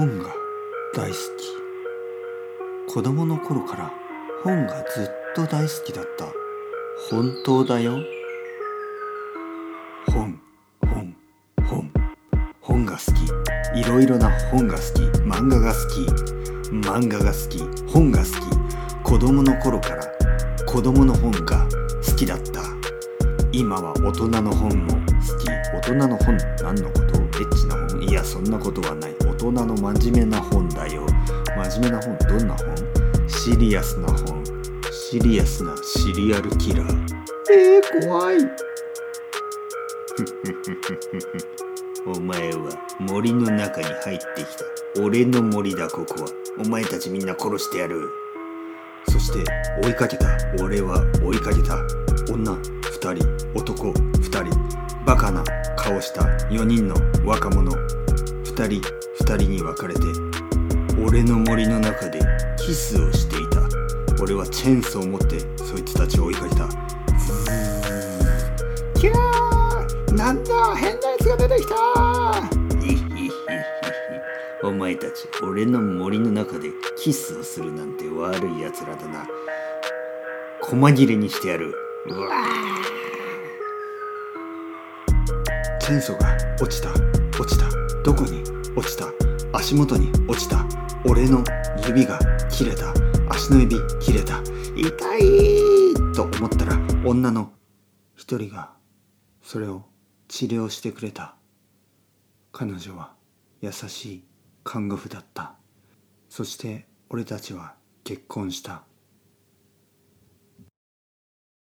本が大好き。子供の頃から本がずっと大好きだった。本当だよ。本本本。本が好き。いろいろな本が好き。漫画が好き。漫画が好き。本が好き。子供の頃から子供の本が好きだった。今は大人の本も好き。大人の本何のこと？エッチな本？いやそんなことはない。人の真面目な本だよ。真面目な本どんな本？シリアスな本。シリアスなシリアルキラー。えー、怖い。お前は森の中に入ってきた。俺の森だここは。お前たちみんな殺してやる。そして追いかけた。俺は追いかけた。女2人男2人。バカな顔した。4人の若者。2人2人に分かれて俺の森の中でキスをしていた。俺はチェーンソーを持ってそいつたちを追いかけた。キャー。なんだ変なやつが出てきた。お前たち俺の森の中でキスをするなんて悪い奴らだな。細切れにしてやる。うわチェーンソーが落ちた。落ちた。どこに？落ちた。足元に落ちた。俺の指が切れた。足の指切れた。痛いと思ったら女の一人がそれを治療してくれた。彼女は優しい看護婦だった。そして俺たちは結婚した。